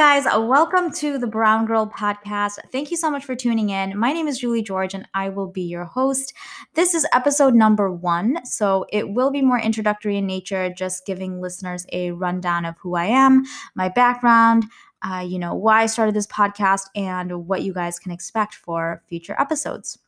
guys, welcome to the Brown Girl podcast. Thank you so much for tuning in. My name is Julie George, and I will be your host. This is episode number one, so it will be more introductory in nature, just giving listeners a rundown of who I am, my background, uh, you know, why I started this podcast, and what you guys can expect for future episodes.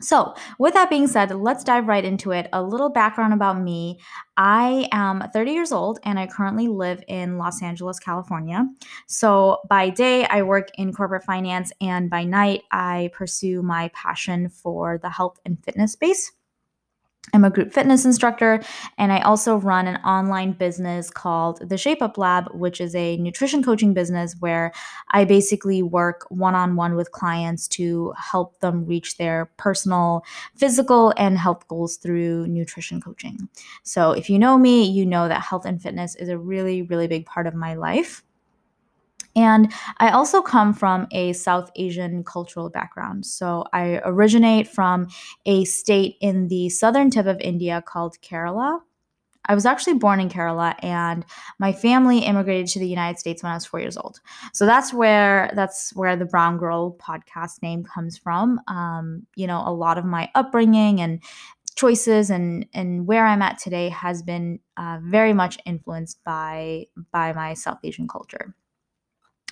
So, with that being said, let's dive right into it. A little background about me. I am 30 years old and I currently live in Los Angeles, California. So, by day, I work in corporate finance, and by night, I pursue my passion for the health and fitness space. I'm a group fitness instructor, and I also run an online business called the Shape Up Lab, which is a nutrition coaching business where I basically work one on one with clients to help them reach their personal, physical, and health goals through nutrition coaching. So, if you know me, you know that health and fitness is a really, really big part of my life. And I also come from a South Asian cultural background. So I originate from a state in the southern tip of India called Kerala. I was actually born in Kerala and my family immigrated to the United States when I was 4 years old. So that's where that's where the Brown Girl podcast name comes from. Um, you know, a lot of my upbringing and choices and and where I'm at today has been uh, very much influenced by by my South Asian culture.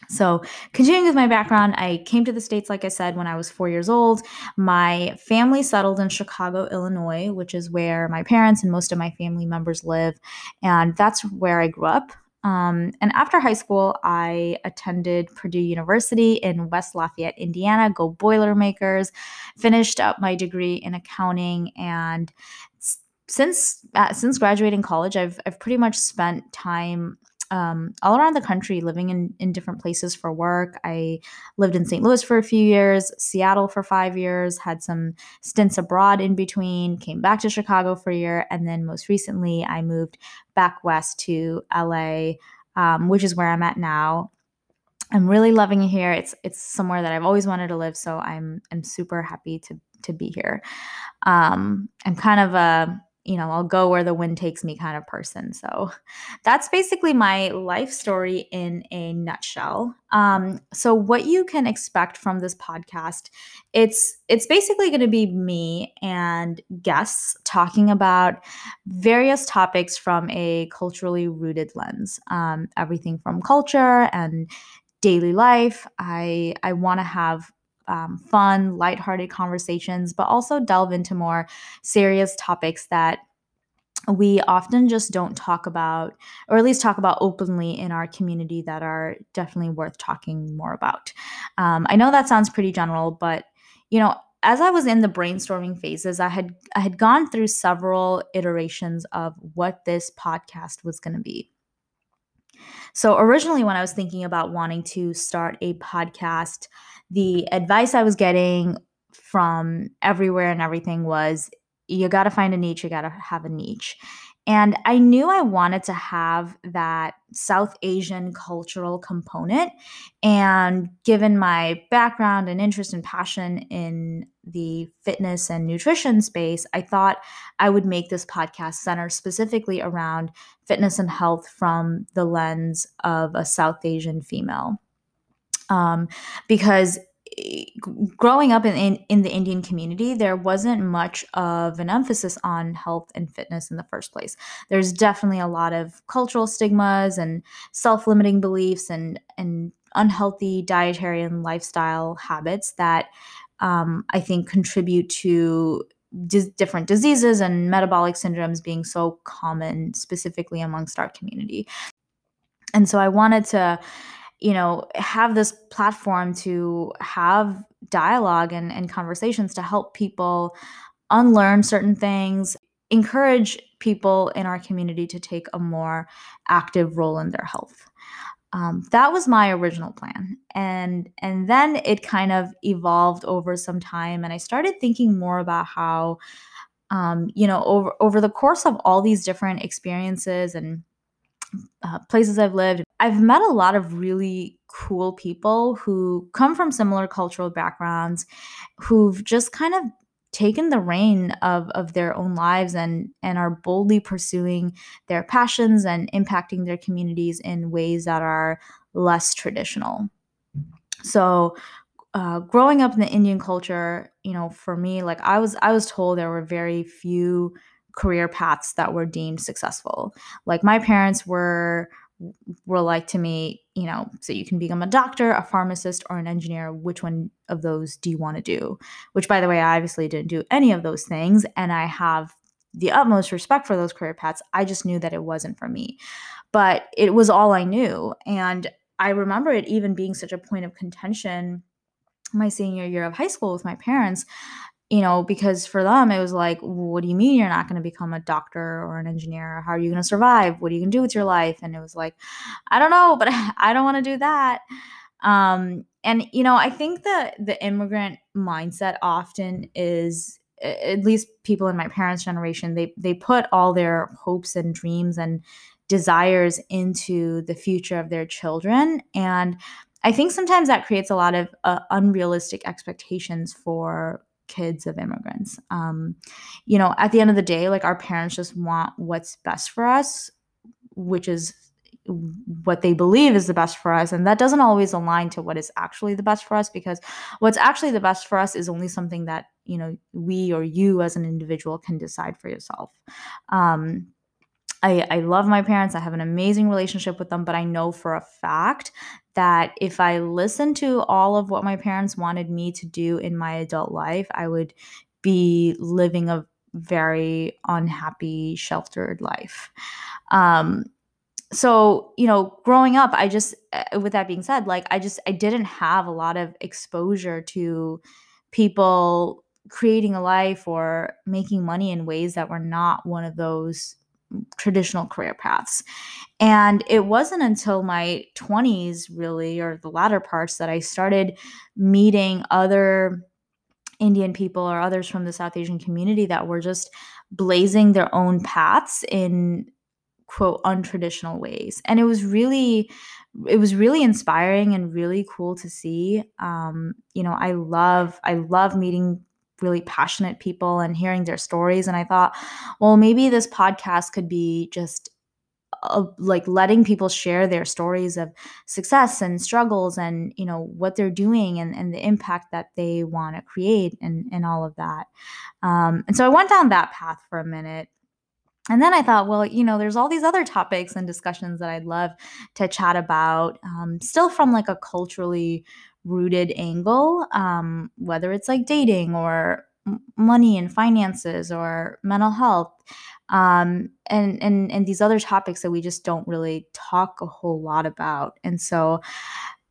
So, continuing with my background, I came to the States, like I said, when I was four years old. My family settled in Chicago, Illinois, which is where my parents and most of my family members live. And that's where I grew up. Um, and after high school, I attended Purdue University in West Lafayette, Indiana. Go Boilermakers! Finished up my degree in accounting, and since uh, since graduating college, I've I've pretty much spent time um, all around the country, living in, in different places for work. I lived in St. Louis for a few years, Seattle for five years, had some stints abroad in between, came back to Chicago for a year, and then most recently I moved back west to LA, um, which is where I'm at now. I'm really loving it here. It's it's somewhere that I've always wanted to live, so I'm I'm super happy to to be here. Um, I'm kind of a you know, I'll go where the wind takes me kind of person. So that's basically my life story in a nutshell. Um, so what you can expect from this podcast, it's it's basically going to be me and guests talking about various topics from a culturally rooted lens. Um, everything from culture and daily life. I I want to have um, fun, lighthearted conversations, but also delve into more serious topics that we often just don't talk about, or at least talk about openly in our community that are definitely worth talking more about. Um, I know that sounds pretty general, but you know, as I was in the brainstorming phases, I had I had gone through several iterations of what this podcast was going to be. So originally, when I was thinking about wanting to start a podcast, the advice I was getting from everywhere and everything was you got to find a niche, you got to have a niche. And I knew I wanted to have that South Asian cultural component. And given my background and interest and passion in the fitness and nutrition space, I thought I would make this podcast center specifically around fitness and health from the lens of a South Asian female. Um, because growing up in, in, in the Indian community, there wasn't much of an emphasis on health and fitness in the first place. There's definitely a lot of cultural stigmas and self-limiting beliefs and and unhealthy dietary and lifestyle habits that um, I think contribute to different diseases and metabolic syndromes being so common, specifically amongst our community. And so I wanted to you know have this platform to have dialogue and, and conversations to help people unlearn certain things encourage people in our community to take a more active role in their health. Um, that was my original plan. And and then it kind of evolved over some time and i started thinking more about how um, you know over over the course of all these different experiences and uh, places I've lived, I've met a lot of really cool people who come from similar cultural backgrounds who've just kind of taken the rein of, of their own lives and and are boldly pursuing their passions and impacting their communities in ways that are less traditional. So, uh, growing up in the Indian culture, you know, for me, like I was, I was told there were very few career paths that were deemed successful. Like my parents were were like to me, you know, so you can become a doctor, a pharmacist, or an engineer. Which one of those do you want to do? Which, by the way, I obviously didn't do any of those things, and I have the utmost respect for those career paths. I just knew that it wasn't for me, but it was all I knew, and I remember it even being such a point of contention my senior year of high school with my parents you know, because for them it was like, what do you mean you're not going to become a doctor or an engineer? How are you going to survive? What are you going to do with your life? And it was like, I don't know, but I don't want to do that. Um, and you know, I think that the immigrant mindset often is at least people in my parents' generation, they they put all their hopes and dreams and desires into the future of their children and I think sometimes that creates a lot of uh, unrealistic expectations for kids of immigrants. Um, you know, at the end of the day, like our parents just want what's best for us, which is what they believe is the best for us. And that doesn't always align to what is actually the best for us because what's actually the best for us is only something that, you know, we or you as an individual can decide for yourself. Um, I, I love my parents. I have an amazing relationship with them, but I know for a fact that if I listened to all of what my parents wanted me to do in my adult life, I would be living a very unhappy, sheltered life. Um, so, you know, growing up, I just, uh, with that being said, like, I just, I didn't have a lot of exposure to people creating a life or making money in ways that were not one of those traditional career paths. And it wasn't until my 20s, really, or the latter parts, that I started meeting other Indian people or others from the South Asian community that were just blazing their own paths in quote untraditional ways. And it was really it was really inspiring and really cool to see. Um, you know, I love I love meeting really passionate people and hearing their stories. And I thought, well, maybe this podcast could be just uh, like letting people share their stories of success and struggles and you know what they're doing and, and the impact that they want to create and, and all of that um, and so i went down that path for a minute and then I thought, well, you know, there's all these other topics and discussions that I'd love to chat about, um, still from like a culturally rooted angle, um, whether it's like dating or money and finances or mental health um, and and and these other topics that we just don't really talk a whole lot about. And so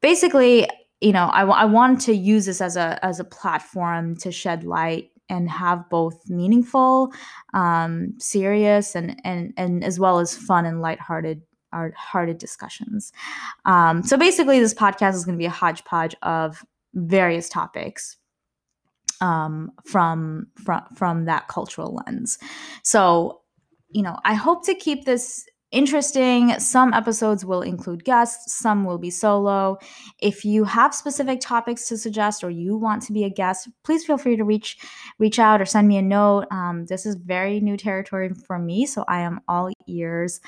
basically you know I, I want to use this as a as a platform to shed light and have both meaningful um, serious and and and as well as fun and lighthearted our hearted discussions. Um, so basically, this podcast is going to be a hodgepodge of various topics um, from from from that cultural lens. So, you know, I hope to keep this interesting. Some episodes will include guests, some will be solo. If you have specific topics to suggest or you want to be a guest, please feel free to reach reach out or send me a note. Um, this is very new territory for me, so I am all ears.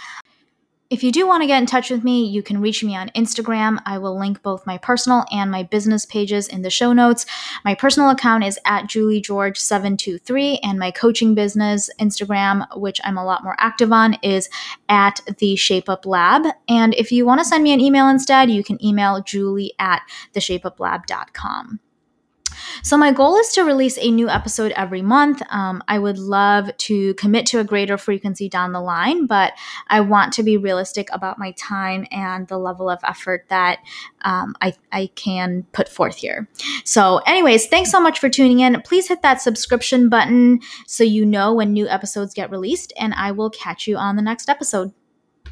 If you do want to get in touch with me, you can reach me on Instagram. I will link both my personal and my business pages in the show notes. My personal account is at juliegeorge723, and my coaching business Instagram, which I'm a lot more active on, is at the Shape Up Lab. And if you want to send me an email instead, you can email julie at theshapeuplab.com. So, my goal is to release a new episode every month. Um, I would love to commit to a greater frequency down the line, but I want to be realistic about my time and the level of effort that um, I, I can put forth here. So, anyways, thanks so much for tuning in. Please hit that subscription button so you know when new episodes get released, and I will catch you on the next episode.